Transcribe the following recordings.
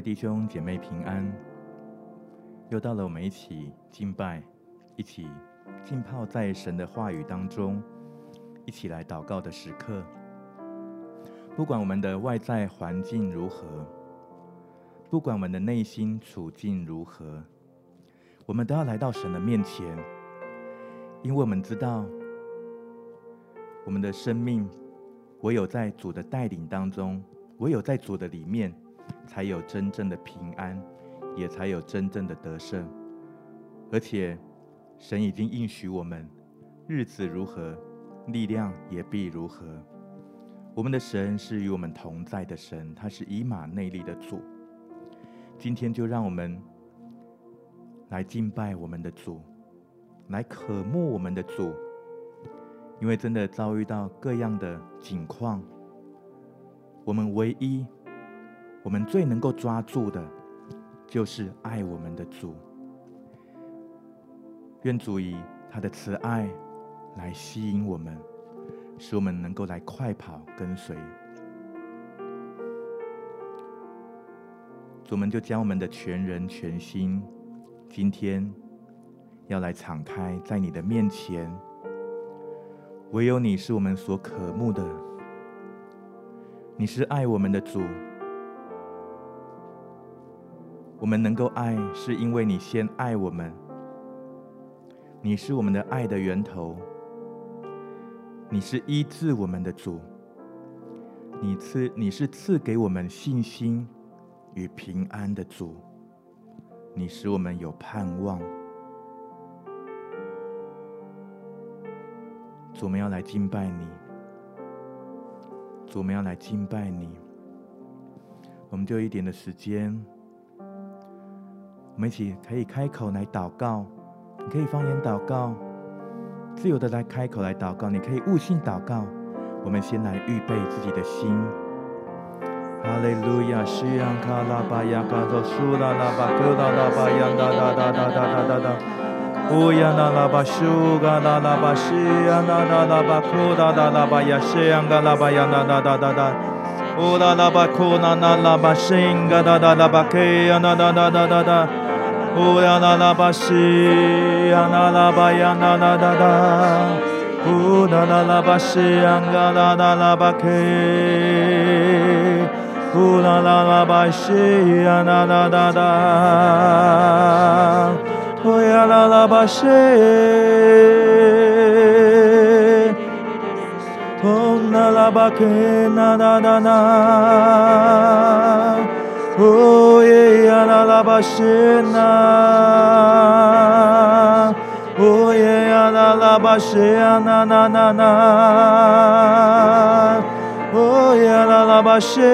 弟兄姐妹平安，又到了我们一起敬拜、一起浸泡在神的话语当中，一起来祷告的时刻。不管我们的外在环境如何，不管我们的内心处境如何，我们都要来到神的面前，因为我们知道，我们的生命唯有在主的带领当中，唯有在主的里面。才有真正的平安，也才有真正的得胜。而且，神已经应许我们，日子如何，力量也必如何。我们的神是与我们同在的神，他是以马内利的主。今天就让我们来敬拜我们的主，来渴慕我们的主，因为真的遭遇到各样的境况，我们唯一。我们最能够抓住的，就是爱我们的主。愿主以他的慈爱来吸引我们，使我们能够来快跑跟随。主，我们就将我们的全人全心，今天要来敞开在你的面前。唯有你是我们所渴慕的，你是爱我们的主。我们能够爱，是因为你先爱我们。你是我们的爱的源头，你是医治我们的主，你赐你是赐给我们信心与平安的主，你使我们有盼望。主，我们要来敬拜你，主，我们要来敬拜你。我们就一点的时间。我们一起可以开口来祷告，你可以方言祷告，自由的来开口来祷告，你可以悟性祷告。我们先来预备自己的心。哈利路亚，西安卡拉巴亚卡多苏拉拉巴克拉拉巴央哒哒哒哒哒哒哒，乌央那拉巴苏嘎拉拉巴西安那那拉巴库拉拉拉巴亚西安嘎拉巴央哒哒哒哒哒，乌拉拉巴库那那拉巴辛嘎哒哒拉巴克央哒哒哒哒哒哒。乌呀啦啦巴西呀啦啦巴呀啦啦啦啦，乌啦啦啦巴西呀啦啦啦啦巴克，乌啦啦啦巴西呀啦啦啦啦，乌呀啦啦巴西，乌啦啦巴克啦啦啦啦。哦耶呀啦啦巴西那，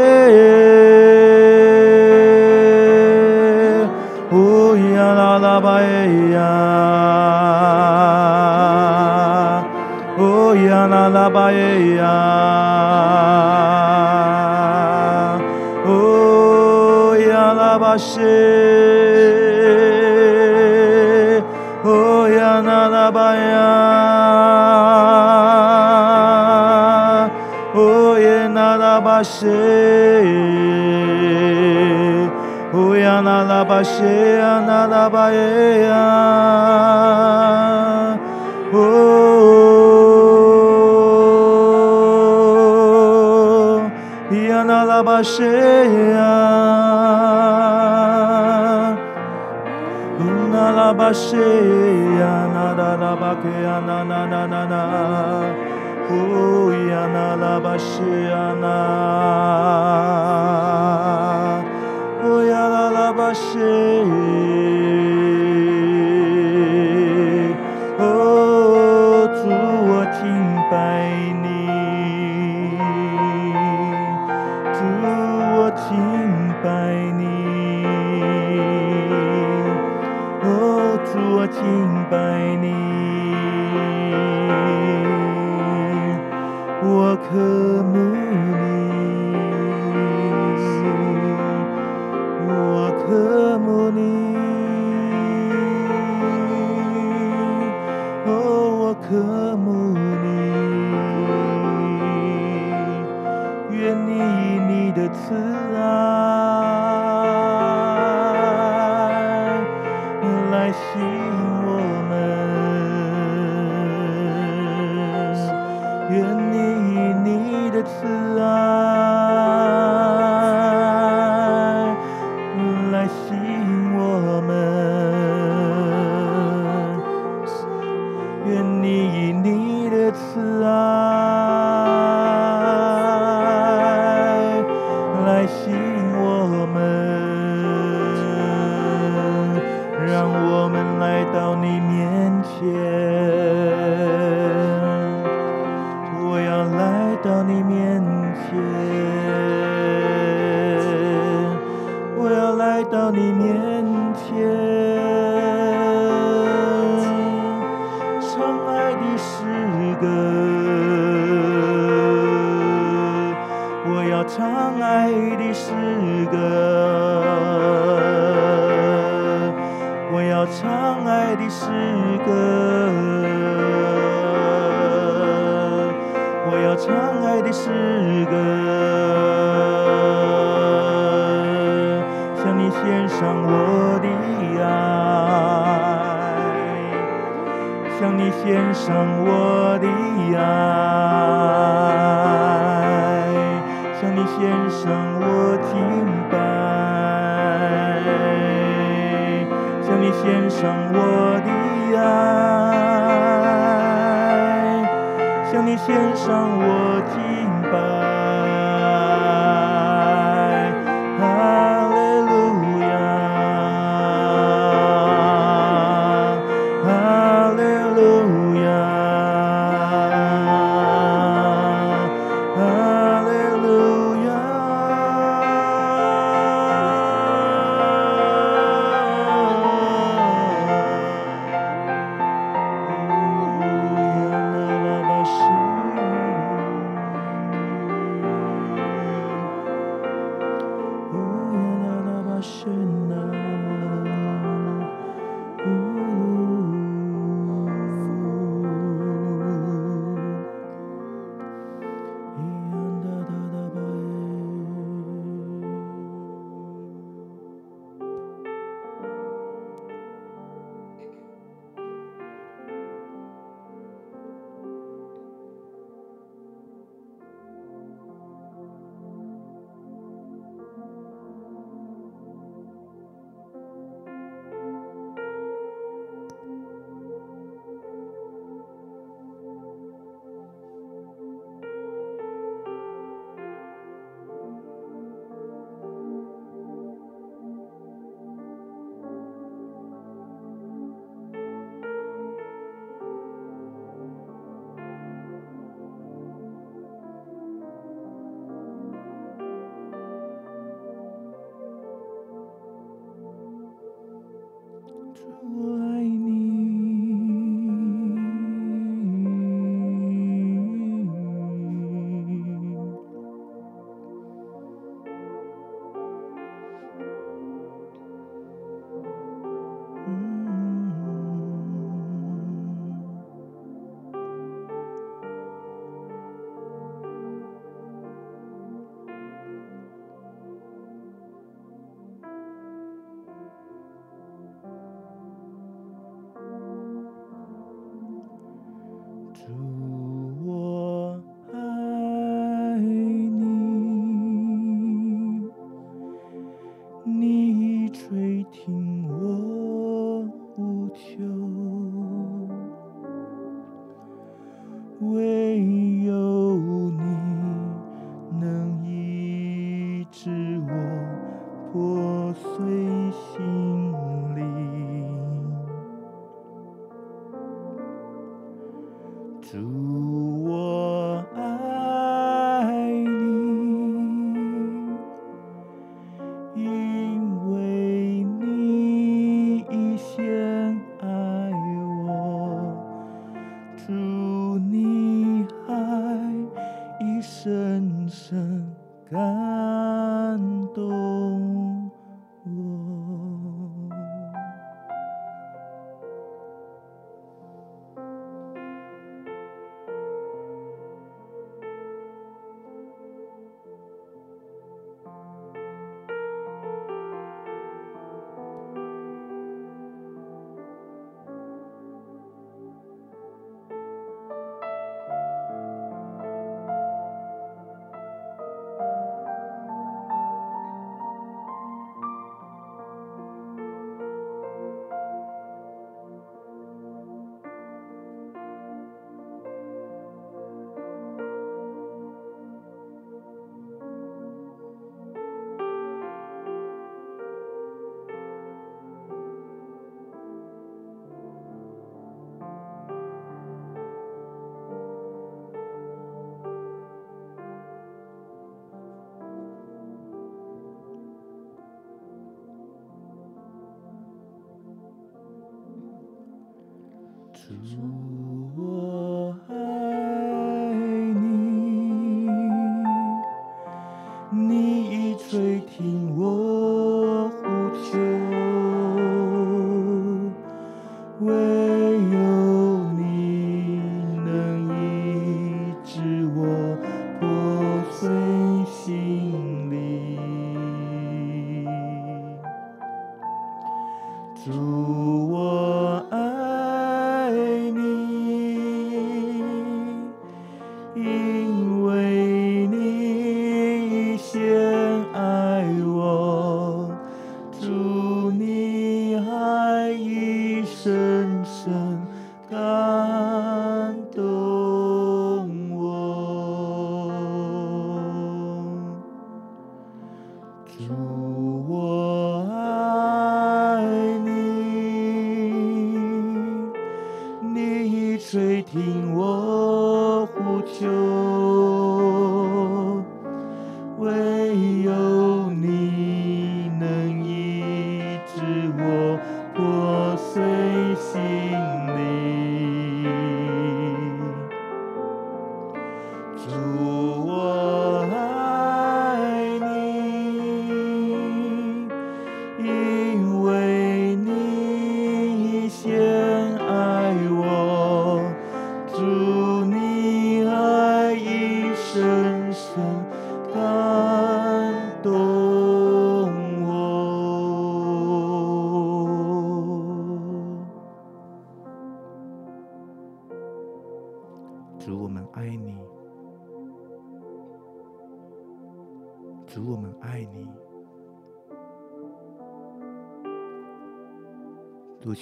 哦耶呀啦啦西，哦呀那拉巴呀，哦耶那拉巴西，哦呀那拉巴西慈爱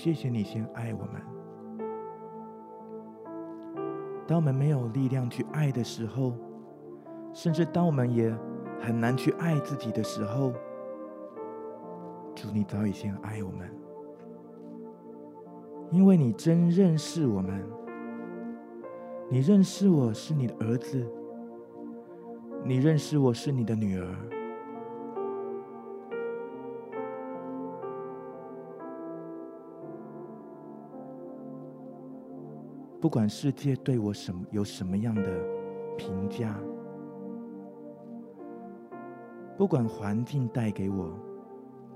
谢谢你先爱我们。当我们没有力量去爱的时候，甚至当我们也很难去爱自己的时候，主，你早已先爱我们，因为你真认识我们，你认识我是你的儿子，你认识我是你的女儿。不管世界对我什么有什么样的评价，不管环境带给我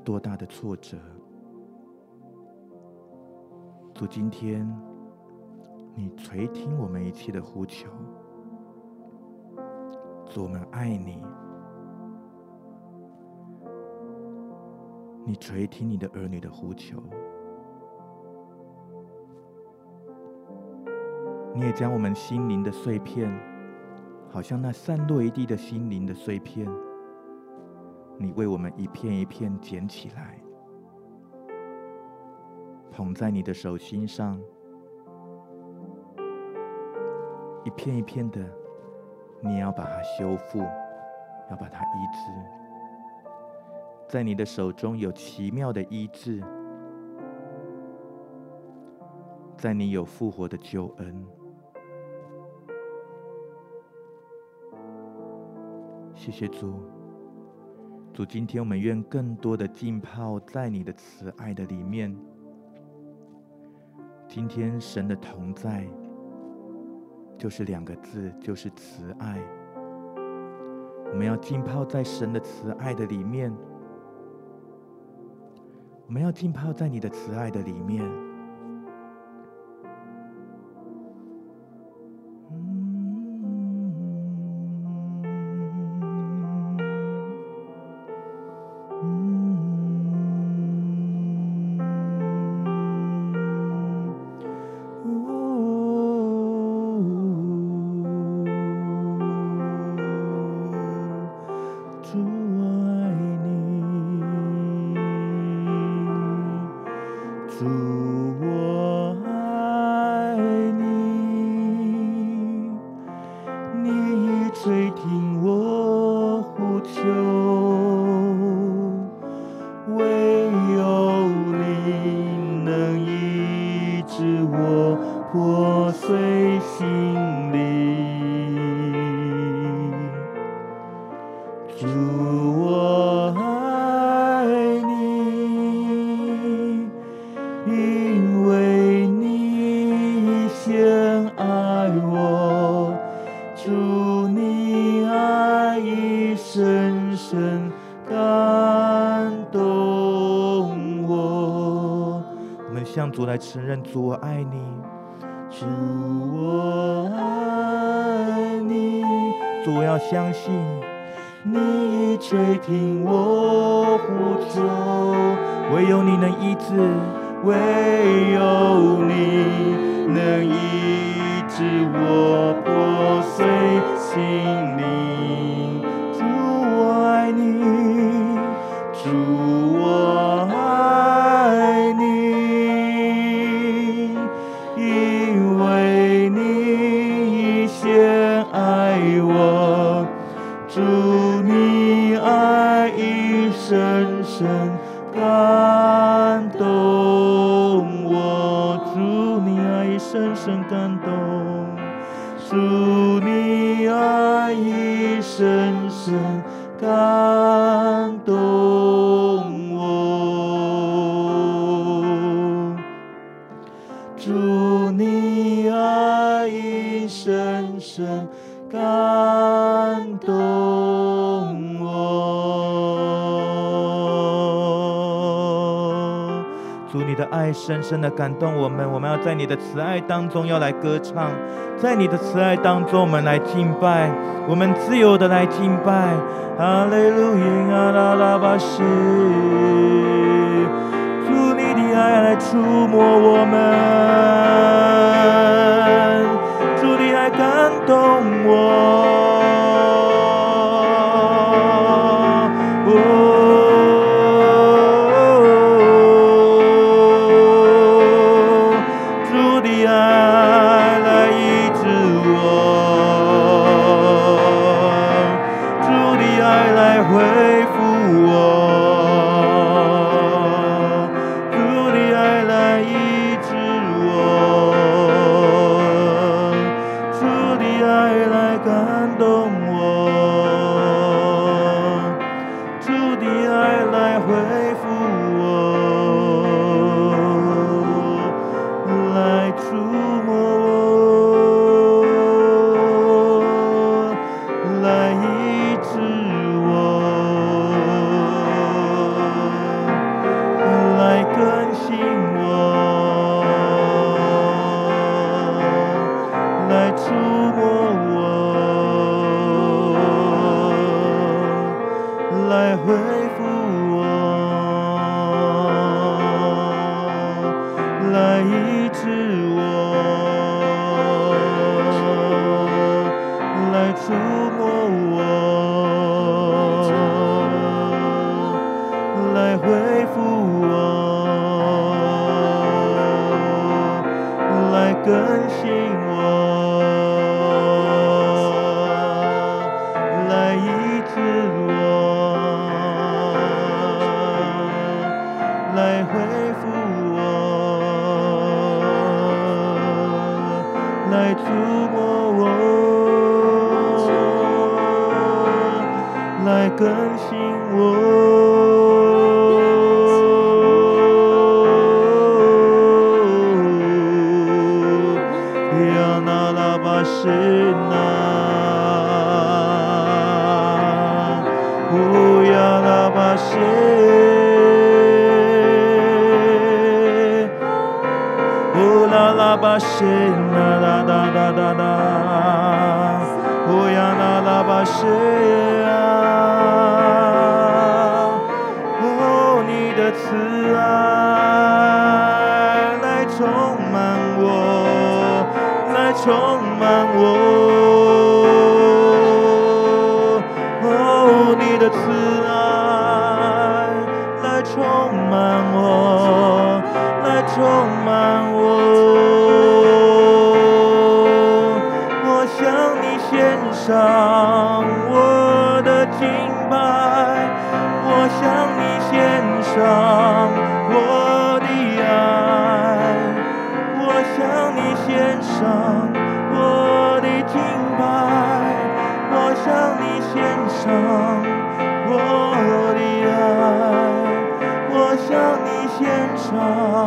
多大的挫折，主，今天你垂听我们一切的呼求，主，我们爱你，你垂听你的儿女的呼求。你也将我们心灵的碎片，好像那散落一地的心灵的碎片，你为我们一片一片捡起来，捧在你的手心上，一片一片的，你也要把它修复，要把它医治。在你的手中有奇妙的医治，在你有复活的救恩。谢谢主，主，今天我们愿更多的浸泡在你的慈爱的里面。今天神的同在，就是两个字，就是慈爱。我们要浸泡在神的慈爱的里面，我们要浸泡在你的慈爱的里面。承认，主我爱你，主我爱你，主我要相信你垂听我呼求，唯有你能医治，唯有你能医治我深深的感动我们，我们要在你的慈爱当中要来歌唱，在你的慈爱当中我们来敬拜，我们自由的来敬拜，哈利路亚阿啦啦巴西，主你的爱来触摸我们，主的爱感动我。关心我。shine.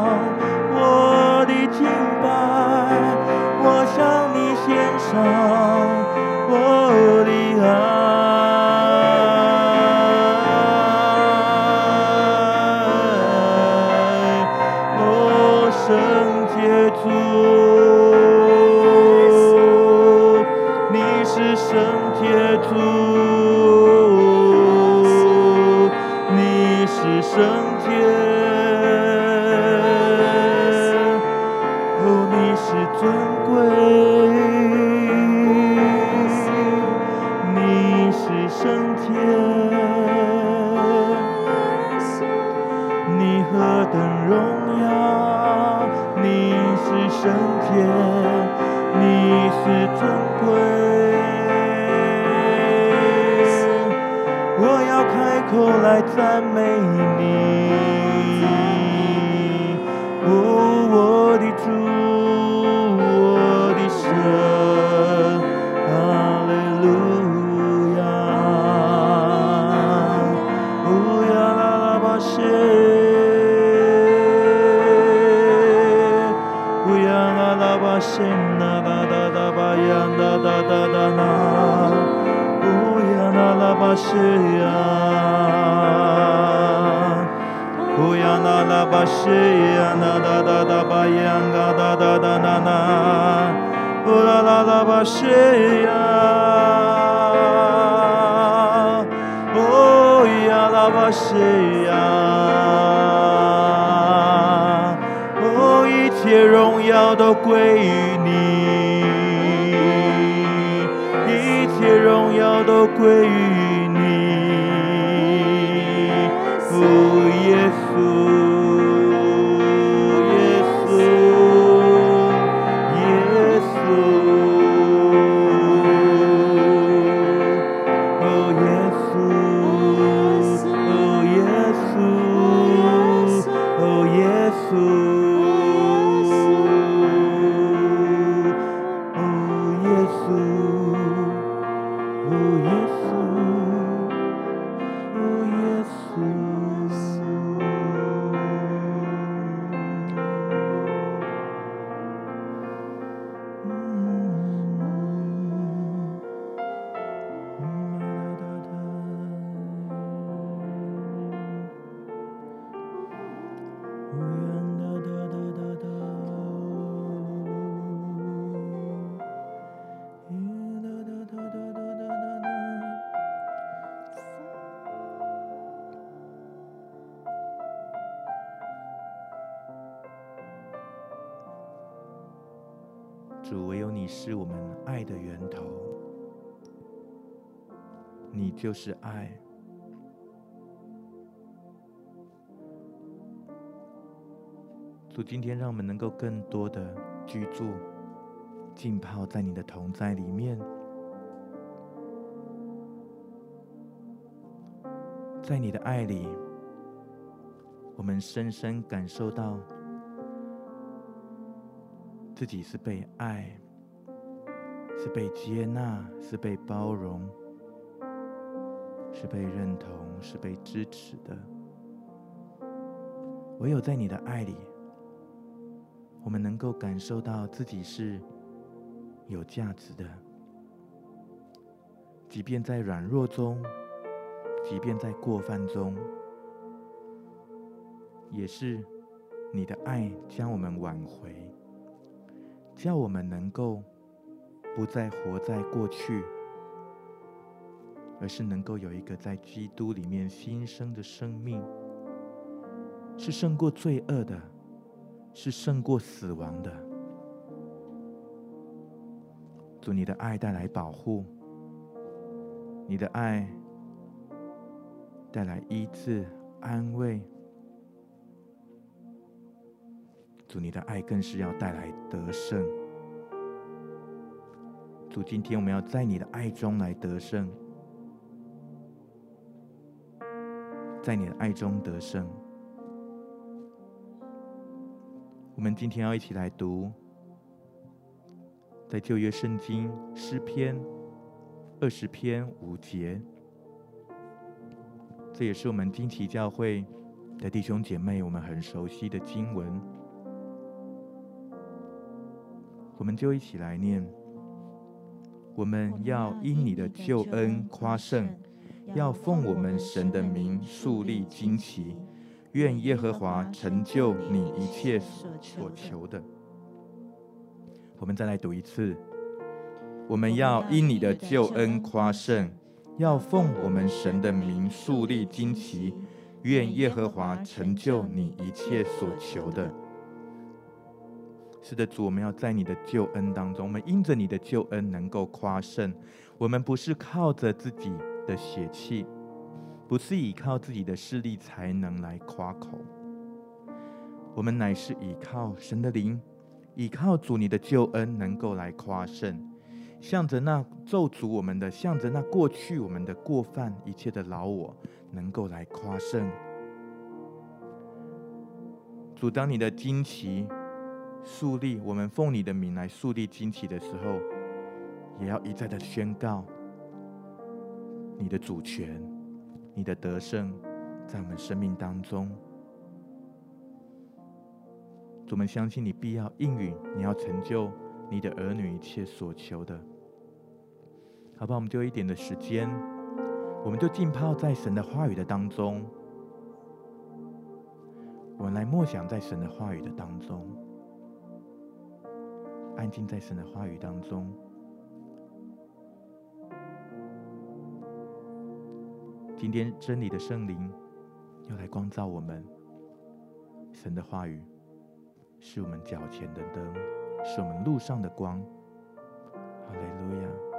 就是爱。主，今天让我们能够更多的居住、浸泡在你的同在里面，在你的爱里，我们深深感受到。自己是被爱，是被接纳，是被包容，是被认同，是被支持的。唯有在你的爱里，我们能够感受到自己是有价值的。即便在软弱中，即便在过犯中，也是你的爱将我们挽回。叫我们能够不再活在过去，而是能够有一个在基督里面新生的生命，是胜过罪恶的，是胜过死亡的。主，你的爱带来保护，你的爱带来医治、安慰。主，你的爱更是要带来得胜。主，今天我们要在你的爱中来得胜，在你的爱中得胜。我们今天要一起来读，在旧约圣经诗篇二十篇五节，这也是我们惊奇教会的弟兄姐妹我们很熟悉的经文。我们就一起来念。我们要因你的救恩夸胜，要奉我们神的名树立旌旗。愿耶和华成就你一切所求的。我们再来读一次。我们要因你的救恩夸胜，要奉我们神的名树立旌旗。愿耶和华成就你一切所求的。是的，主，我们要在你的救恩当中，我们因着你的救恩能够夸胜。我们不是靠着自己的血气，不是依靠自己的势力才能来夸口，我们乃是依靠神的灵，依靠主你的救恩能够来夸胜，向着那咒诅我们的，向着那过去我们的过犯，一切的老我，能够来夸胜。主，当你的旌旗树立，我们奉你的名来树立旌旗的时候，也要一再的宣告你的主权、你的得胜在我们生命当中。主，我们相信你必要应允，你要成就你的儿女一切所求的。好吧，我们就一点的时间，我们就浸泡在神的话语的当中。我们来默想在神的话语的当中，安静在神的话语当中。今天真理的圣灵又来光照我们。神的话语是我们脚前的灯，是我们路上的光。哈利路亚。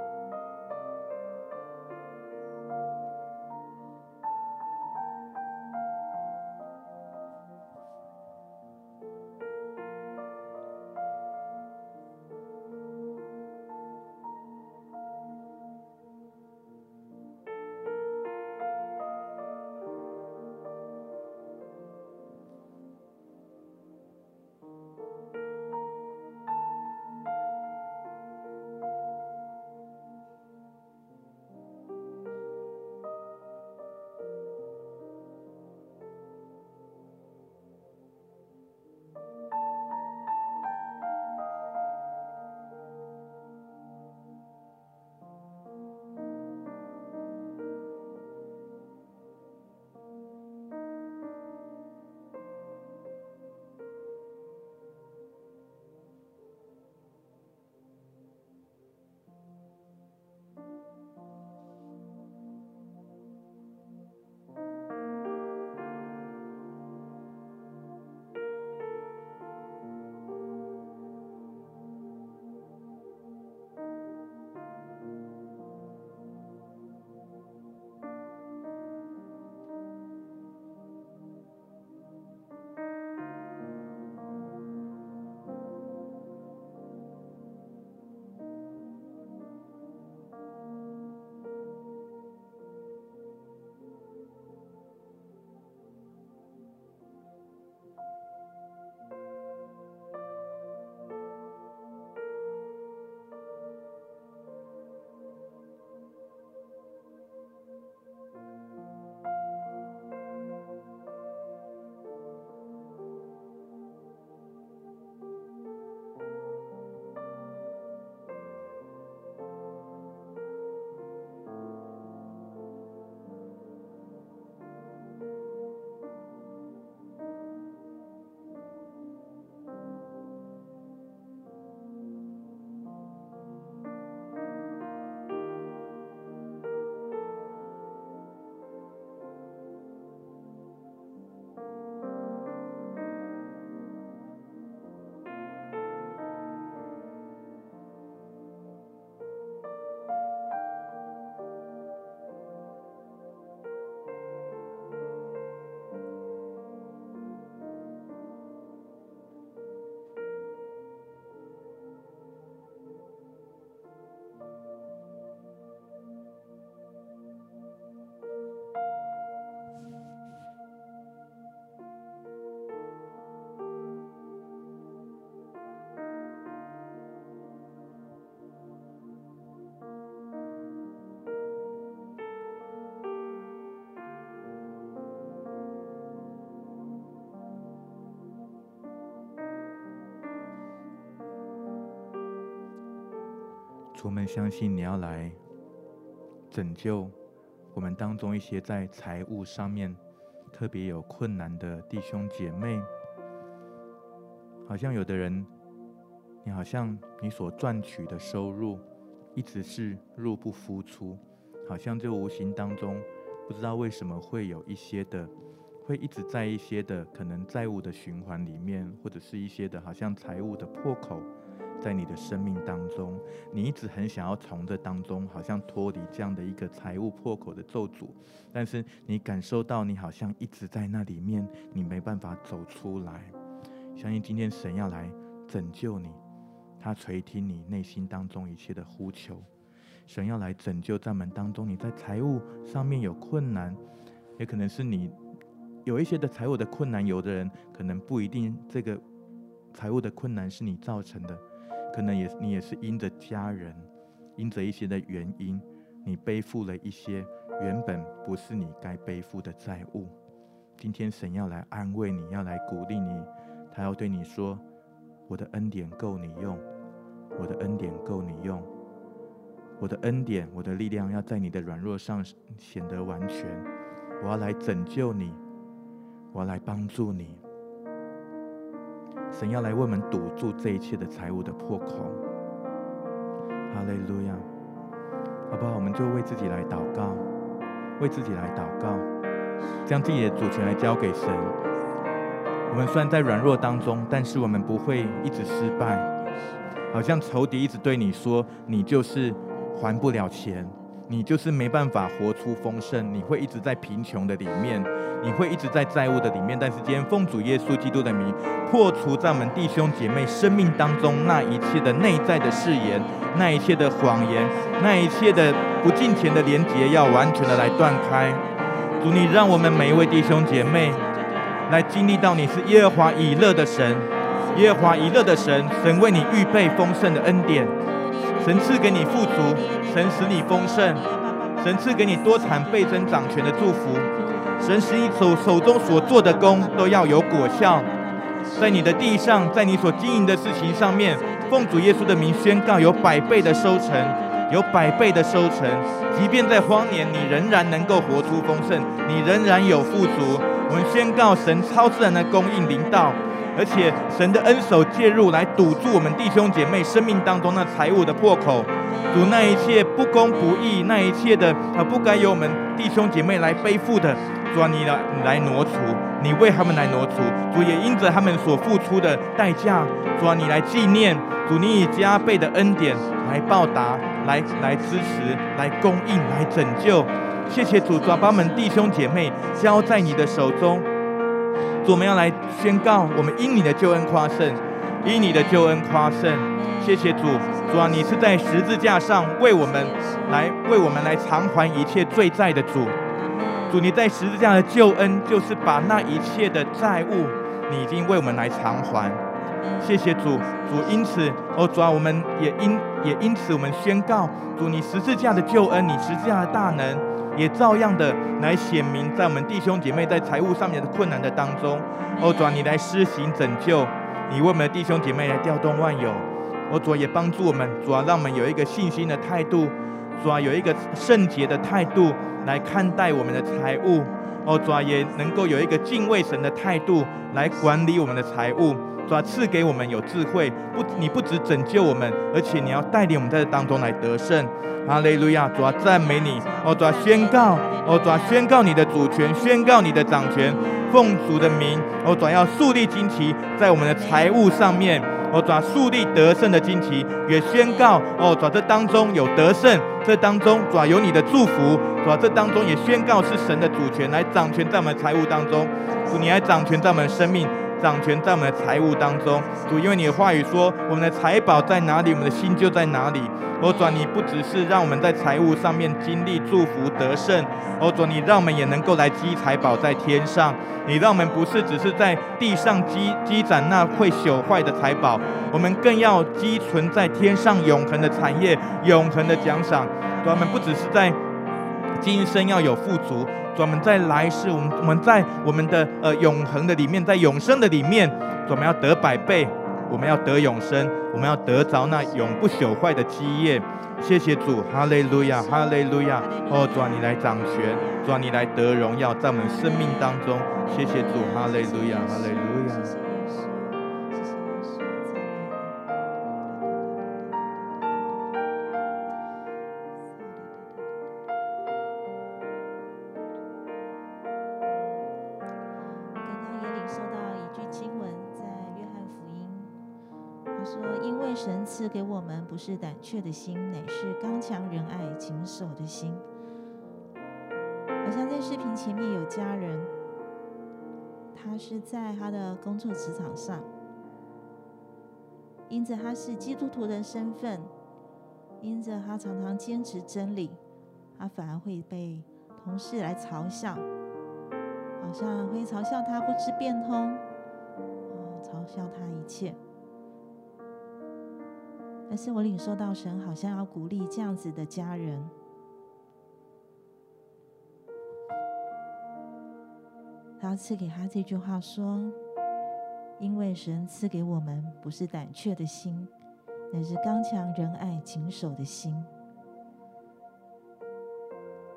我们相信你要来拯救我们当中一些在财务上面特别有困难的弟兄姐妹。好像有的人，你好像你所赚取的收入一直是入不敷出，好像就无形当中不知道为什么会有一些的，会一直在一些的可能债务的循环里面，或者是一些的好像财务的破口。在你的生命当中，你一直很想要从这当中好像脱离这样的一个财务破口的咒诅，但是你感受到你好像一直在那里面，你没办法走出来。相信今天神要来拯救你，他垂听你内心当中一切的呼求。神要来拯救在门当中，你在财务上面有困难，也可能是你有一些的财务的困难。有的人可能不一定这个财务的困难是你造成的，可能也你也是因着家人，因着一些的原因，你背负了一些原本不是你该背负的债务。今天神要来安慰你，要来鼓励你，他要对你说：“我的恩典够你用，我的恩典够你用。”我的恩典，我的力量要在你的软弱上显得完全。我要来拯救你，我要来帮助你。神要来为我们堵住这一切的财务的破口。哈利路亚，好不好？我们就为自己来祷告，为自己来祷告，将自己的主权来交给神。我们虽然在软弱当中，但是我们不会一直失败，好像仇敌一直对你说，你就是。还不了钱，你就是没办法活出丰盛。你会一直在贫穷的里面，你会一直在债务的里面。但是今天奉主耶稣基督的名，破除在我们弟兄姐妹生命当中那一切的内在的誓言，那一切的谎言，那一切的不敬虔的连结，要完全的来断开。主，你让我们每一位弟兄姐妹来经历到你是耶和华以勒的神，耶和华以勒的神，神为你预备丰盛的恩典。神赐给你富足，神使你丰盛，神赐给你多产倍增掌权的祝福，神使你手手中所做的工都要有果效，在你的地上，在你所经营的事情上面，奉主耶稣的名宣告有百倍的收成，有百倍的收成，即便在荒年，你仍然能够活出丰盛，你仍然有富足。我们宣告神超自然的供应临到。而且神的恩手介入，来堵住我们弟兄姐妹生命当中那财务的破口，堵那一切不公不义，那一切的啊不该由我们弟兄姐妹来背负的，主啊，你来你来挪除，你为他们来挪除，主也因着他们所付出的代价，主啊，你来纪念，主你以加倍的恩典来报答，来来支持，来供应，来拯救，谢谢主，主啊，把我们弟兄姐妹交在你的手中。主，我们要来宣告，我们因你的救恩夸胜，因你的救恩夸胜。谢谢主，主啊，你是在十字架上为我们来为我们来偿还一切罪债的主。主，你在十字架的救恩，就是把那一切的债务，你已经为我们来偿还。谢谢主，主因此，哦，主啊，我们也因也因此，我们宣告，主你十字架的救恩，你十字架的大能。也照样的来显明在我们弟兄姐妹在财务上面的困难的当中，哦主啊，你来施行拯救，你为我们的弟兄姐妹来调动万有，哦主啊，也帮助我们，主啊，让我们有一个信心的态度，主啊，有一个圣洁的态度来看待我们的财务，哦主啊，也能够有一个敬畏神的态度来管理我们的财务。主啊，赐给我们有智慧，不，你不只拯救我们，而且你要带领我们在这当中来得胜。哈利路亚！主啊，赞美你！哦，主啊，宣告！哦，主啊，宣告你的主权，宣告你的掌权，奉主的名！哦，主啊，要树立旌旗在我们的财务上面。哦，主啊，树立得胜的旌旗，也宣告！哦，主啊，这当中有得胜，这当中主啊有你的祝福，主啊，这当中也宣告是神的主权来掌权在我们的财务当中，主你来掌权在我们的生命。掌权在我们的财务当中，主，因为你的话语说，我们的财宝在哪里，我们的心就在哪里。哦，主，你不只是让我们在财务上面经历祝福得胜，哦，主，你让我们也能够来积财宝在天上。你让我们不是只是在地上积积攒那会朽坏的财宝，我们更要积存在天上永恒的产业、永恒的奖赏。主，我们不只是在今生要有富足。我们在来世，我们我们在我们的呃永恒的里面，在永生的里面，我们要得百倍，我们要得永生，我们要得着那永不朽坏的基业。谢谢主，哈利路亚，哈利路亚。哦，主啊，你来掌权，主啊，你来得荣耀，在我们生命当中。谢谢主，哈利路亚，哈利路亚。赐给我们不是胆怯的心，乃是刚强仁爱、谨守的心。好像在视频前面有家人，他是在他的工作职场上，因着他是基督徒的身份，因着他常常坚持真理，他反而会被同事来嘲笑，好像会嘲笑他不知变通，啊，嘲笑他一切。但是我领受到神好像要鼓励这样子的家人，他赐给他这句话说：“因为神赐给我们不是胆怯的心，乃是刚强仁爱谨守的心。”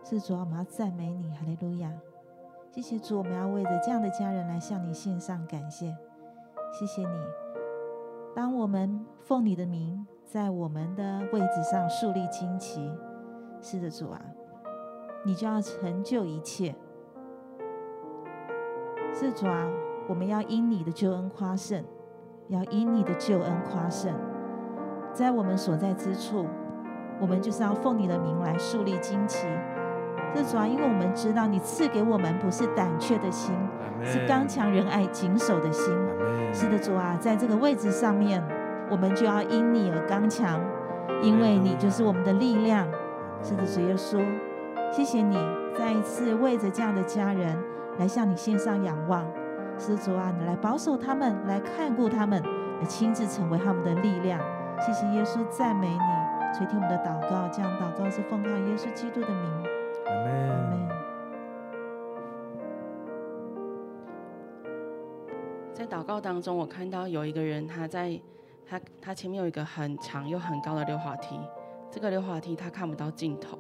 是主，我们要赞美你，哈利路亚！谢谢主，我们要为着这样的家人来向你献上感谢，谢谢你。当我们奉你的名。在我们的位置上树立旌旗，是的，主啊，你就要成就一切。是主啊，我们要因你的救恩夸胜，要因你的救恩夸胜。在我们所在之处，我们就是要奉你的名来树立旌旗。是主啊，因为我们知道你赐给我们不是胆怯的心，是刚强仁爱谨守的心。是的，主啊，在这个位置上面。我们就要因你而刚强，因为你就是我们的力量。是的，主耶稣，谢谢你再一次为着这样的家人来向你献上仰望。施，主啊，你来保守他们，来看顾他们，来亲自成为他们的力量。谢谢耶稣，赞美你，垂听我们的祷告。这样祷告是奉靠耶稣基督的名。阿门。阿门。在祷告当中，我看到有一个人他在。他他前面有一个很长又很高的溜滑梯，这个溜滑梯他看不到尽头，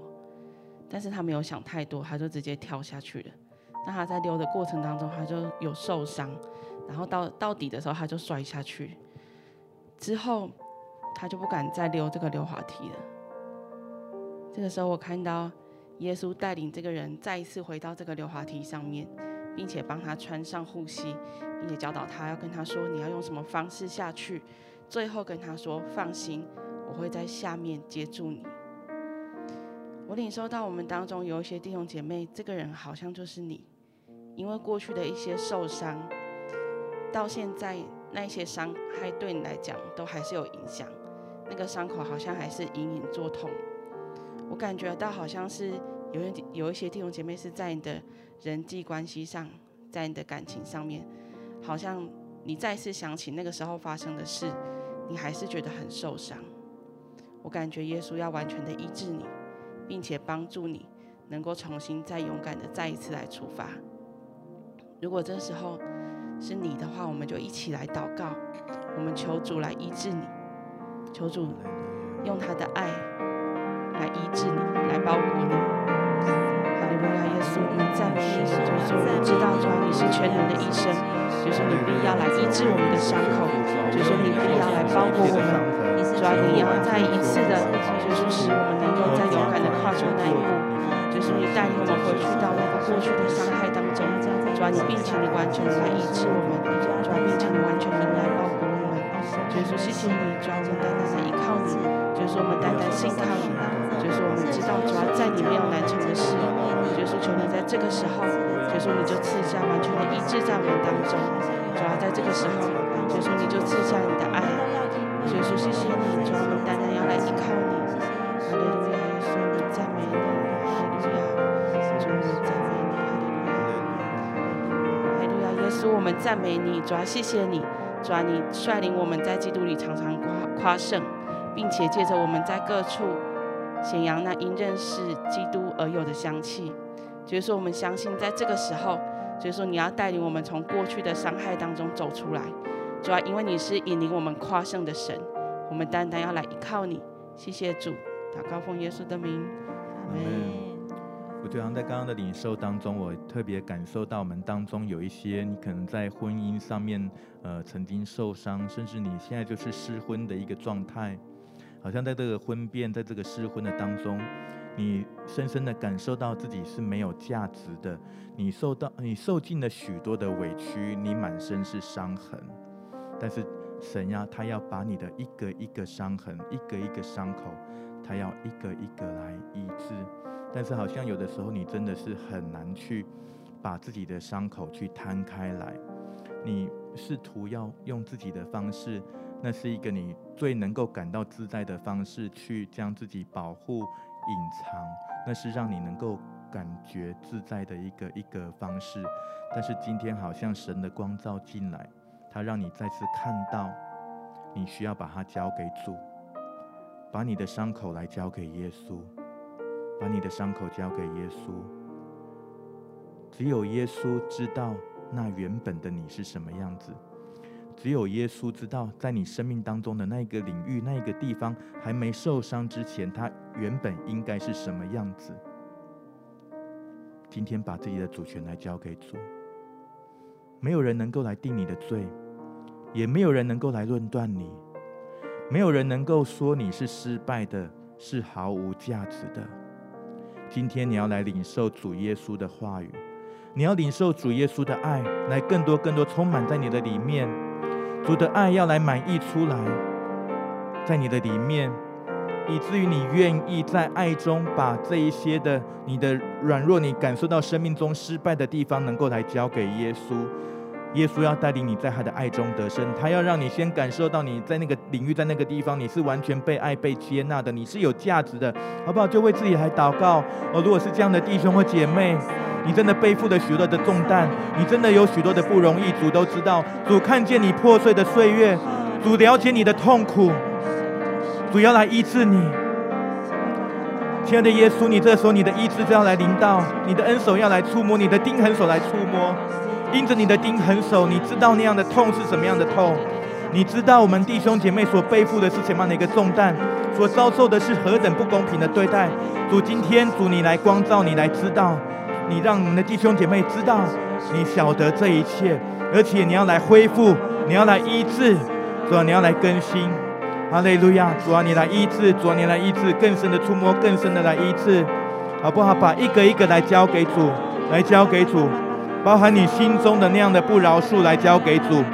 但是他没有想太多，他就直接跳下去了。那他在溜的过程当中，他就有受伤，然后到到底的时候他就摔下去，之后他就不敢再溜这个溜滑梯了。这个时候我看到耶稣带领这个人再一次回到这个溜滑梯上面，并且帮他穿上护膝，并且教导他要跟他说，你要用什么方式下去。最后跟他说：“放心，我会在下面接住你。”我领受到我们当中有一些弟兄姐妹，这个人好像就是你，因为过去的一些受伤，到现在那些伤害对你来讲都还是有影响，那个伤口好像还是隐隐作痛。我感觉到好像是有一有一些弟兄姐妹是在你的人际关系上，在你的感情上面，好像你再次想起那个时候发生的事。你还是觉得很受伤，我感觉耶稣要完全的医治你，并且帮助你能够重新再勇敢的再一次来出发。如果这时候是你的话，我们就一起来祷告，我们求主来医治你，求主用他的爱来医治你，来包裹你。荣耀，耶稣，你赞美耶稣，就是说我知道主啊，你是全能的医生。就是你必要来医治我们的伤口，就是你必要来包裹我们，主要你要再一次的，就是使我们能够再勇敢的跨出那一步，就是你带领我们回去到那个过去的伤害当中，主要你并且你完全来医治我们，主要并且你完全的来包裹我们，就是谢谢你，主要我们单单的依靠你，就是我们单单信靠你，就是我们知道主要在你没有难成的事，就是求你在这个时候。就说你就赐下完全的医治在我们当中，主要在这个时候，就说你就赐下你的爱，就说谢谢你，主我们单单要来依靠你，哈利路亚，耶稣你赞美你，哈利路亚，主你赞美你，哈利路亚，哈利路亚，耶稣我们赞美你，主要谢谢你，主要你率领我们在基督里常常夸夸胜，并且借着我们在各处显扬那因认识基督而有的香气。就是说，我们相信，在这个时候，就是说，你要带领我们从过去的伤害当中走出来。主要因为你是引领我们跨胜的神，我们单单要来依靠你。谢谢主，祷告奉耶稣的名，阿门。我就像在刚刚的领受当中，我特别感受到我们当中有一些，你可能在婚姻上面，呃，曾经受伤，甚至你现在就是失婚的一个状态，好像在这个婚变，在这个失婚的当中。你深深的感受到自己是没有价值的，你受到你受尽了许多的委屈，你满身是伤痕，但是神呀，他要把你的一个一个伤痕，一个一个伤口，他要一个一个来医治。但是好像有的时候你真的是很难去把自己的伤口去摊开来，你试图要用自己的方式那是一个你最能够感到自在的方式，去将自己保护、隐藏，那是让你能够感觉自在的一个一个方式。但是今天好像神的光照进来，他让你再次看到，你需要把它交给主，把你的伤口来交给耶稣，把你的伤口交给耶稣。只有耶稣知道那原本的你是什么样子。只有耶稣知道，在你生命当中的那一个领域、那一个地方还没受伤之前，他原本应该是什么样子。今天把自己的主权来交给主，没有人能够来定你的罪，也没有人能够来论断你，没有人能够说你是失败的，是毫无价值的。今天你要来领受主耶稣的话语，你要领受主耶稣的爱，来更多更多充满在你的里面。主的爱要来满溢出来，在你的里面，以至于你愿意在爱中把这一些的你的软弱，你感受到生命中失败的地方，能够来交给耶稣。耶稣要带领你在他的爱中得胜，他要让你先感受到你在那个领域，在那个地方，你是完全被爱、被接纳的，你是有价值的，好不好？就为自己来祷告。哦，如果是这样的弟兄或姐妹。你真的背负了许多的重担，你真的有许多的不容易。主都知道，主看见你破碎的岁月，主了解你的痛苦，主要来医治你。亲爱的耶稣，你这时候你的医治就要来临到，你的恩手要来触摸，你的钉痕手来触摸。因着你的钉痕手，你知道那样的痛是什么样的痛，你知道我们弟兄姐妹所背负的是什么样的一个重担，所遭受的是何等不公平的对待。主今天，主你来光照，你来知道。你让我们的弟兄姐妹知道，你晓得这一切，而且你要来恢复，你要来医治，主啊，你要来更新，哈利路亚，主啊，你来医治，主啊，你来医治，更深的触摸，更深的来医治，好不好？把一个一个来交给主，来交给主，包含你心中的那样的不饶恕来交给主，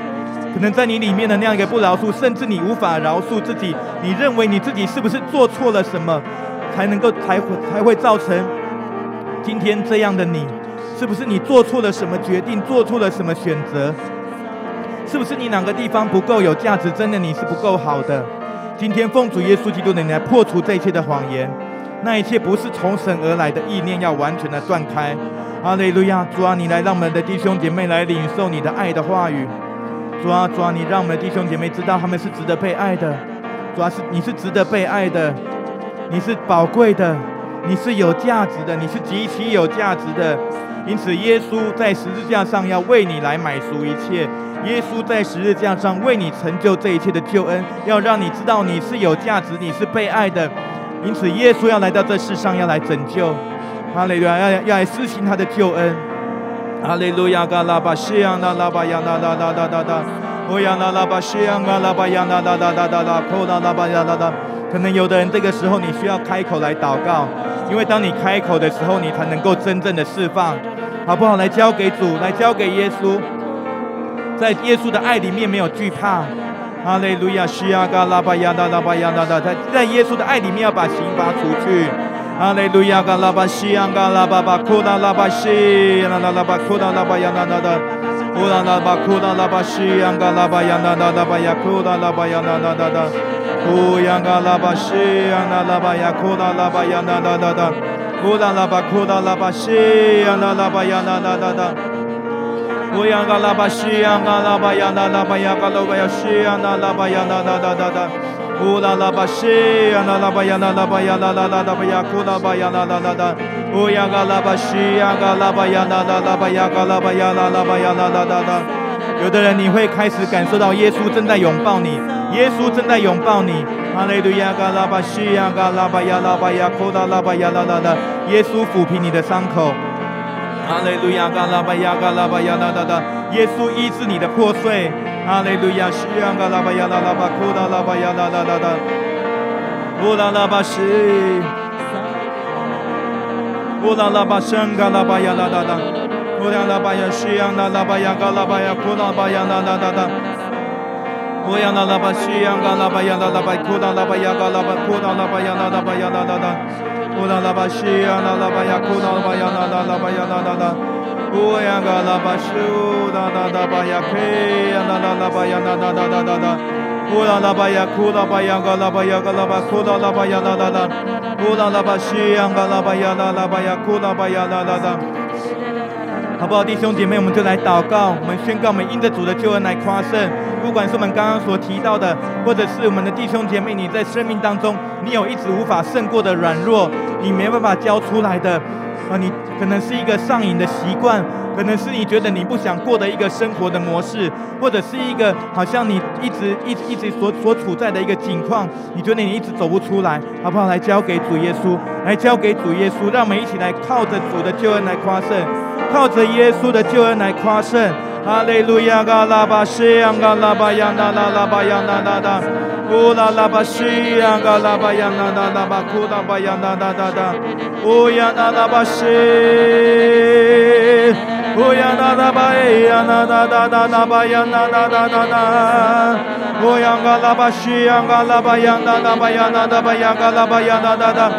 可能在你里面的那样一个不饶恕，甚至你无法饶恕自己，你认为你自己是不是做错了什么，才能够才会才会造成。今天这样的你，是不是你做错了什么决定，做错了什么选择？是不是你哪个地方不够有价值？真的你是不够好的。今天奉主耶稣基督的名来破除这一切的谎言，那一切不是从神而来的意念要完全的断开。哈利路亚！主啊，你来让我们的弟兄姐妹来领受你的爱的话语。主啊，主啊，你让我们的弟兄姐妹知道他们是值得被爱的。主啊，是你是值得被爱的，你是宝贵的。你是有价值的，你是极其有价值的，因此耶稣在十字架上要为你来买赎一切。耶稣在十字架上为你成就这一切的救恩，要让你知道你是有价值，你是被爱的。因此，耶稣要来到这世上，要来拯救。哈利路亚，要要来施行他的救恩。哈利路亚，嘎拉巴西亚那拉巴亚那哒哒哒哒哒，欧亚那拉巴西亚嘎拉巴亚那哒哒哒哒哒，扣那拉巴亚那哒。可能有的人这个时候你需要开口来祷告。因为当你开口的时候，你才能够真正的释放，好不好？来交给主，来交给耶稣，在耶稣的爱里面没有惧怕。哈利路亚，西亚嘎拉巴亚达拉巴亚达达，在在耶稣的爱里面要把刑罚除去。哈利路亚，嘎拉巴西亚嘎拉巴巴库拉拉巴西，拉拉拉巴库拉拉巴亚达达达，库拉拉巴库拉拉巴西亚嘎拉巴亚达达达巴亚库拉拉巴亚达达达。乌央嘎拉巴西央那拉巴呀，库拉拉巴呀那那那那，乌拉拉巴库拉拉巴西央那拉巴呀那那那那，乌央嘎拉巴西央嘎拉巴呀那拉巴呀嘎拉巴呀西央那拉巴呀那那那那那，乌拉拉巴西央那拉巴呀那拉巴呀那那有的人，你会开始感受到耶稣正在拥抱你，耶稣正在拥抱你。哈利路亚，嘎拉巴西亚，嘎拉巴亚，拉巴亚，库达拉巴亚，拉拉拉。耶稣抚平你的伤口。哈利路亚，嘎拉巴亚，嘎拉巴亚，拉拉拉。耶稣医治你的破碎。哈利路亚，西亚，嘎拉巴亚，拉拉巴，库达拉巴亚，拉拉拉拉。乌拉拉巴西，乌拉拉巴圣，嘎拉巴亚，拉拉拉。乌央拉巴呀，西央那拉巴呀，嘎拉巴呀，库拉巴呀，那那那那。乌央那拉巴西央嘎拉巴呀，那拉巴库拉拉巴呀，嘎拉巴库拉拉巴呀，那拉巴呀，那那那。乌央拉巴西央那拉巴呀，库拉巴呀，那那拉巴呀，那那那。乌央嘎拉巴西，那那那巴呀，嘿呀，那那那巴呀，那那那那那那。呼啦啦吧呀，呼啦吧呀，嘎啦吧呀，嘎啦吧，呼啦啦吧呀，啦啦啦，呼啦啦吧，西呀，嘎啦吧呀，啦啦吧呀，呼啦吧呀，啦啦啦。好不好，弟兄姐妹，我们就来祷告，我们宣告，我们因着主的救恩来夸胜。不管是我们刚刚所提到的，或者是我们的弟兄姐妹，你在生命当中，你有一直无法胜过的软弱，你没办法交出来的，啊，你可能是一个上瘾的习惯。可能是你觉得你不想过的一个生活的模式，或者是一个好像你一直一直一直所所处在的一个境况，你觉得你一直走不出来，好不好？来交给主耶稣，来交给主耶稣，让我们一起来靠着主的救恩来夸胜，靠着耶稣的救恩来夸胜。哈利路亚，嘎拉巴西，嘎拉巴亚，那拉拉巴亚，那那那，乌拉拉巴西，嘎拉巴亚，那那那巴，库拉巴亚，那那那那，乌亚那拉巴西。乌呀那那巴哎呀那那那那那巴呀那那那那那，乌呀嘎拉巴西呀嘎拉巴呀那那巴呀那那巴呀嘎拉巴呀那那那，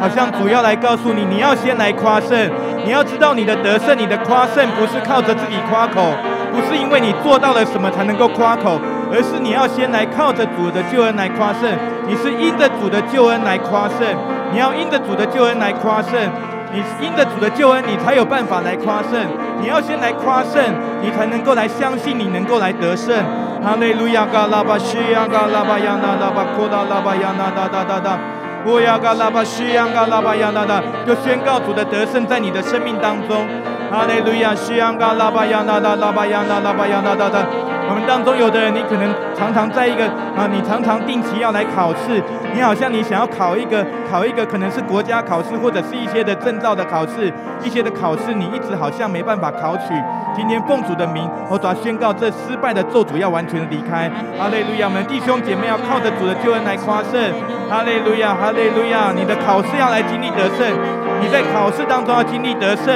好像主要来告诉你，你要先来夸胜，你要知道你的得胜，你的夸胜不是靠着自己夸口，不是因为你做到了什么才能够夸口，而是你要先来靠着主的救恩来夸胜，你是因着主的救恩来夸胜，你要因着主的救恩来夸胜。你因着主的救恩，你才有办法来夸胜。你要先来夸胜，你才能够来相信，你能够来得胜。哈利路亚，嘎拉巴西亚，嘎拉巴亚那拉巴库达拉巴亚那哒哒哒哒。乌亚嘎拉巴西亚，嘎拉巴亚那哒，就宣告主的得胜在你的生命当中。哈利路亚，西亚嘎拉巴亚那哒拉巴亚那拉巴亚那哒哒。我们当中有的人，你可能常常在一个啊，你常常定期要来考试，你好像你想要考一个考一个，可能是国家考试或者是一些的证照的考试，一些的考试你一直好像没办法考取。今天奉主的名，我主要宣告这失败的咒诅要完全离开。哈利路亚！我们弟兄姐妹要靠着主的救恩来夸胜。哈利路亚！哈利路亚！你的考试要来经历得胜，你在考试当中要经历得胜。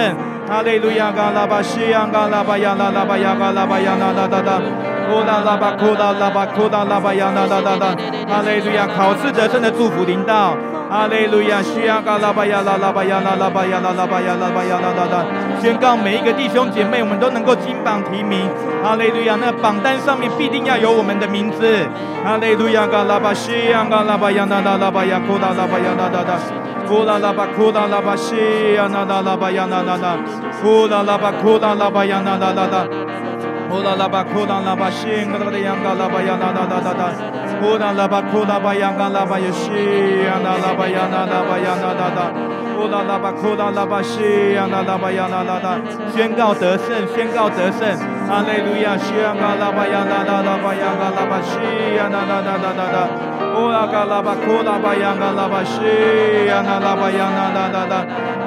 哈利路亚，嘎拉巴西亚，嘎拉巴亚，拉拉巴亚，嘎拉巴亚，那那那那，呼啦拉巴，呼啦拉巴，呼啦拉巴亚，那那那那，哈利路亚，考试得胜的祝福临到。阿利路亚，西亚嘎拉巴亚拉拉巴亚拉拉巴亚拉拉巴亚拉巴亚拉拉拉，宣告每一个弟兄姐妹，我们都能够金榜题名。阿利路亚，那榜单上面必定要有我们的名字。阿利路亚，嘎拉巴西亚嘎拉巴亚拉拉拉巴亚库拉拉巴亚拉拉拉，库拉拉巴库拉拉巴西亚拉拉拉巴亚拉拉拉，库拉拉巴库拉拉巴亚拉拉拉拉，库拉拉巴库拉拉巴西亚拉拉拉巴亚拉拉拉拉拉。呼啦啦吧，呼啦吧呀那啦吧呀西呀那啦吧呀那啦吧呀那那那，呼啦啦吧，呼啦啦吧，西呀那啦吧呀那那那，宣告得胜，宣告得胜，哈利路亚，西呀那啦吧呀那那啦吧呀那啦吧西呀那那那那那那。乌拉嘎拉巴库拉巴扬嘎拉巴西呀那拉巴扬那那那那，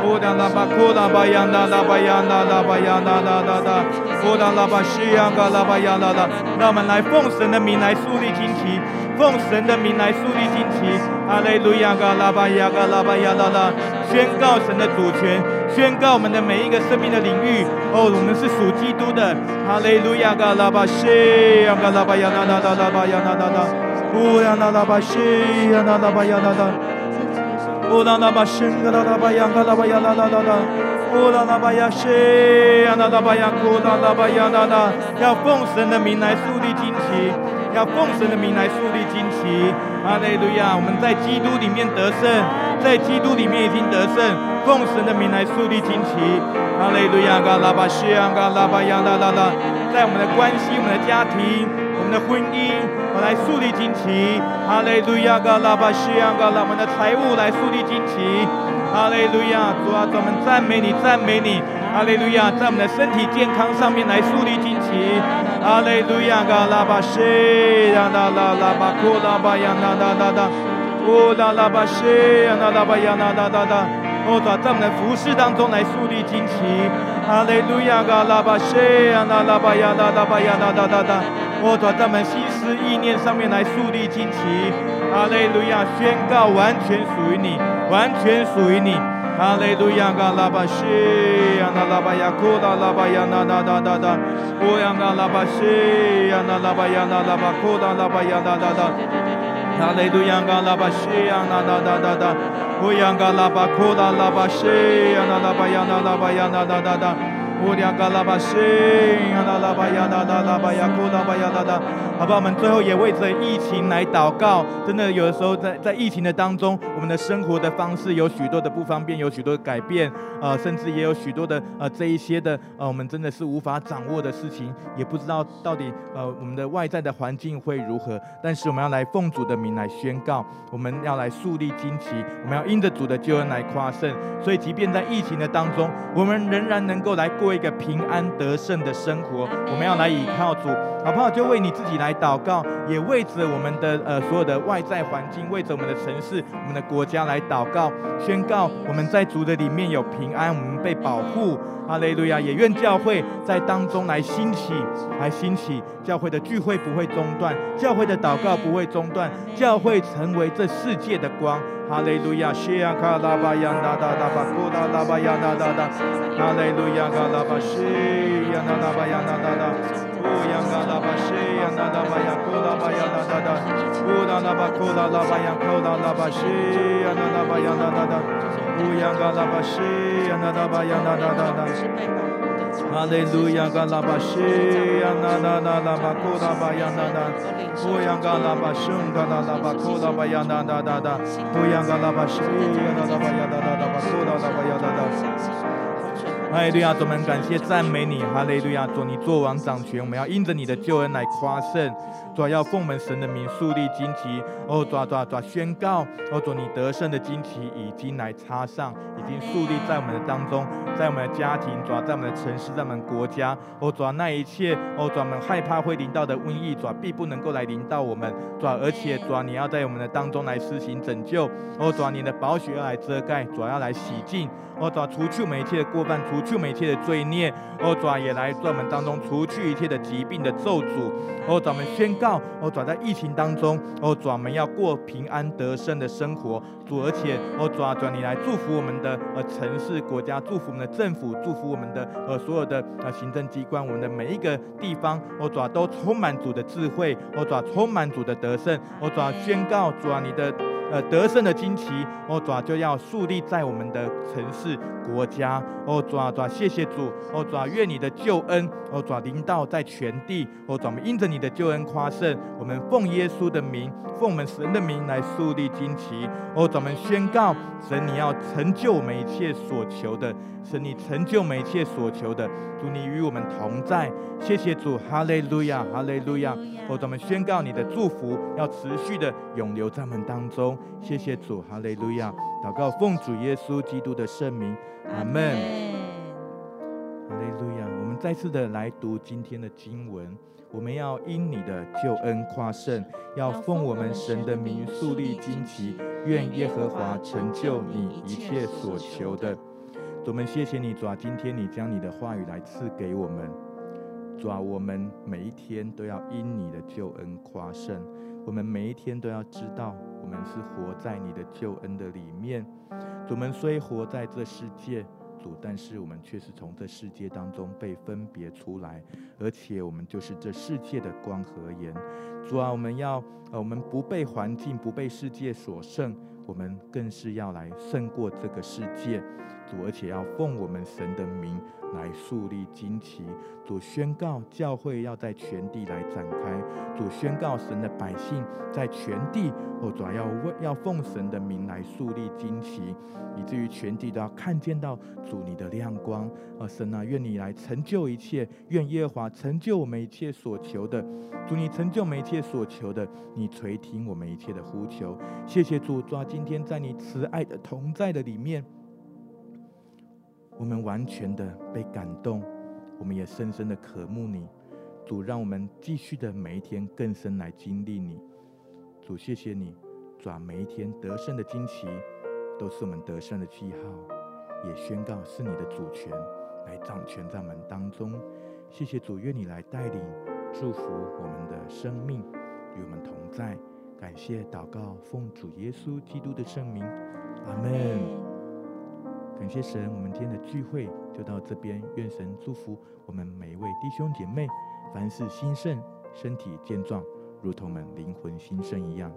乌拉拉巴库拉巴扬那拉巴扬那拉巴扬那那那那，乌拉拉巴西呀嘎拉巴扬那那，让我们来奉神的名来树立旌旗，奉神的名来树立旌旗，哈利路亚。嘎拉巴呀嘎拉巴呀那那，宣告神的主权，宣告我们的每一个生命的领域，哦，我们是属基督的，哈利路亚。嘎拉巴西呀嘎拉巴呀那那那拉巴呀那那那。乌呀那拉巴西呀那拉巴呀那那，乌拉拉巴西呀那拉巴呀那拉巴呀那那那那，乌拉拉巴呀西呀那拉巴呀库拉拉巴呀那那，要奉神的名来树立旌旗，要奉神的名来树立旌旗。哈利路亚！我们在基督里面得胜，在基督里面已经得胜，奉神的名来树立旌旗。哈利路亚！嘎拉巴西呀，嘎拉巴呀那那那，在我们的关系、我们的家庭。我们的婚姻，我来树立旌旗。哈利路亚，嘎拉巴西亚，嘎拉我们的财务来树立旌旗。哈利路亚，主啊，我们赞美你，赞美你。哈利路亚，在我们的身体健康上面来树立旌旗。哈利路亚，嘎拉巴西亚，拉拉拉巴库拉巴亚，那那那那，乌拉拉巴西亚，那拉巴亚，那那那那，哦，在我们的服饰当中来树立旌旗。哈利路亚，嘎拉巴西亚，那拉巴亚，那拉巴亚，那那那那。我在他们心思意念上面来树立旌旗，哈利路亚，宣告完全属于你，完全属于你，哈利路亚，嘎拉巴西呀那拉巴呀库拉拉巴呀那那那那那，乌央嘎拉巴西呀那拉巴呀那拉巴库拉拉巴呀那那那，哈利路亚，嘎拉巴西呀那那那那那，乌央嘎拉巴库拉拉巴西呀那拉巴呀那拉巴呀那那那那。乌拉嘎拉巴西，呀啦啦巴呀啦啦啦巴呀，库拉巴呀啦啦。好吧，我们最后也为着疫情来祷告。真的，有的时候在在疫情的当中，我们的生活的方式有许多的不方便，有许多的改变，呃，甚至也有许多的呃这一些的呃，我们真的是无法掌握的事情，也不知道到底呃我们的外在的环境会如何。但是我们要来奉主的名来宣告，我们要来树立旌旗，我们要因着主的救恩来夸胜。所以，即便在疫情的当中，我们仍然能够来过一个平安得胜的生活。我们要来倚靠主，好不好？就为你自己来祷告，也为着我们的呃所有的外在环境，为着我们的城市、我们的国家来祷告，宣告我们在主的里面有平安，我们被保护。哈利路亚！也愿教会在当中来兴起，来兴起，教会的聚会不会中断，教会的祷告不会中断，教会成为这世界的光。哈利路亚！谢亚卡拉巴亚那达达巴库拉拉巴亚那达达，哈利路亚卡拉巴谢亚那达巴亚那达达，乌亚卡拉巴谢亚那达巴亚嘎拉巴亚那达达，乌拉拉巴库拉巴亚嘎拉巴谢亚那达巴亚那达达，乌亚卡拉巴亚那达巴亚那达达。哈利路亚，嘎拉巴西呀，那那那拉巴库拉巴呀，那那，乌央嘎拉巴雄，嘎拉拉巴库拉巴呀，那那那那，乌央嘎拉巴西呀，那拉巴呀，那那那巴库拉拉巴呀，那那。哈利路亚，主们感谢赞美你，哈利路亚，主你作王掌权，我们要因着你的救恩来夸胜，主要奉我们神的名树立旌旗，哦，抓抓抓宣告，哦，主你得胜的旌旗已经来插上，已经树立在我们的当中，在我们的家庭，主在我们的城市，在我们国家，哦，主那一切，哦，主我们害怕会临到的瘟疫，主必不能够来临到我们，主而且主你要在我们的当中来施行拯救，哦，主你的宝血要来遮盖，主要来洗净。哦，主除去每一切的过犯，除去每一切的罪孽。哦，主也来在我们当中除去一切的疾病的咒诅。哦，主我们宣告，哦，主在疫情当中，哦，主我们要过平安得胜的生活。主，而且，哦，主啊，主你来祝福我们的呃城市国家，祝福我们的政府，祝福我们的呃所有的呃行政机关，我们的每一个地方，哦，主啊，都充满主的智慧，哦，主啊，充满主的得胜，哦，主啊，宣告，主啊，你的。呃，得胜的旌旗，哦，主就要树立在我们的城市、国家，哦，主啊，主，谢谢主，哦，主，愿你的救恩，哦，主临到在全地，哦，主，我们因着你的救恩夸胜，我们奉耶稣的名，奉我们神的名来树立旌旗，哦，主，我们宣告，神你要成就我们一切所求的，神你成就每一切所求的，主你与我们同在，谢谢主，哈利路亚，哈利路亚，我们宣告你的祝福要持续的永留在我们当中。谢谢主，哈利路亚！祷告奉主耶稣基督的圣名，阿门。哈利路亚！我们再次的来读今天的经文，我们要因你的救恩夸胜，要奉我们神的名树立旌旗，愿耶和华成就你一切所求的。主，我们谢谢你，主啊，今天你将你的话语来赐给我们，主啊，我们每一天都要因你的救恩夸胜。我们每一天都要知道，我们是活在你的救恩的里面。我们虽活在这世界，主，但是我们却是从这世界当中被分别出来，而且我们就是这世界的光和盐。主啊，我们要，呃，我们不被环境、不被世界所胜，我们更是要来胜过这个世界。主，而且要奉我们神的名来树立旌旗。主宣告教会要在全地来展开。主宣告神的百姓在全地，哦，主要为要奉神的名来树立旌旗，以至于全地都要看见到主你的亮光。啊，神啊，愿你来成就一切，愿耶和华成就我们一切所求的。主，你成就我们一切所求的，你垂听我们一切的呼求。谢谢主，主啊，今天在你慈爱的同在的里面。我们完全的被感动，我们也深深的渴慕你，主，让我们继续的每一天更深来经历你。主，谢谢你，主啊，每一天得胜的惊奇都是我们得胜的记号，也宣告是你的主权来掌权在我们当中。谢谢主，愿你来带领祝福我们的生命，与我们同在。感谢祷告，奉主耶稣基督的圣名，阿门。感谢神，我们今天的聚会就到这边。愿神祝福我们每一位弟兄姐妹，凡事兴盛，身体健壮，如同们灵魂新生一样。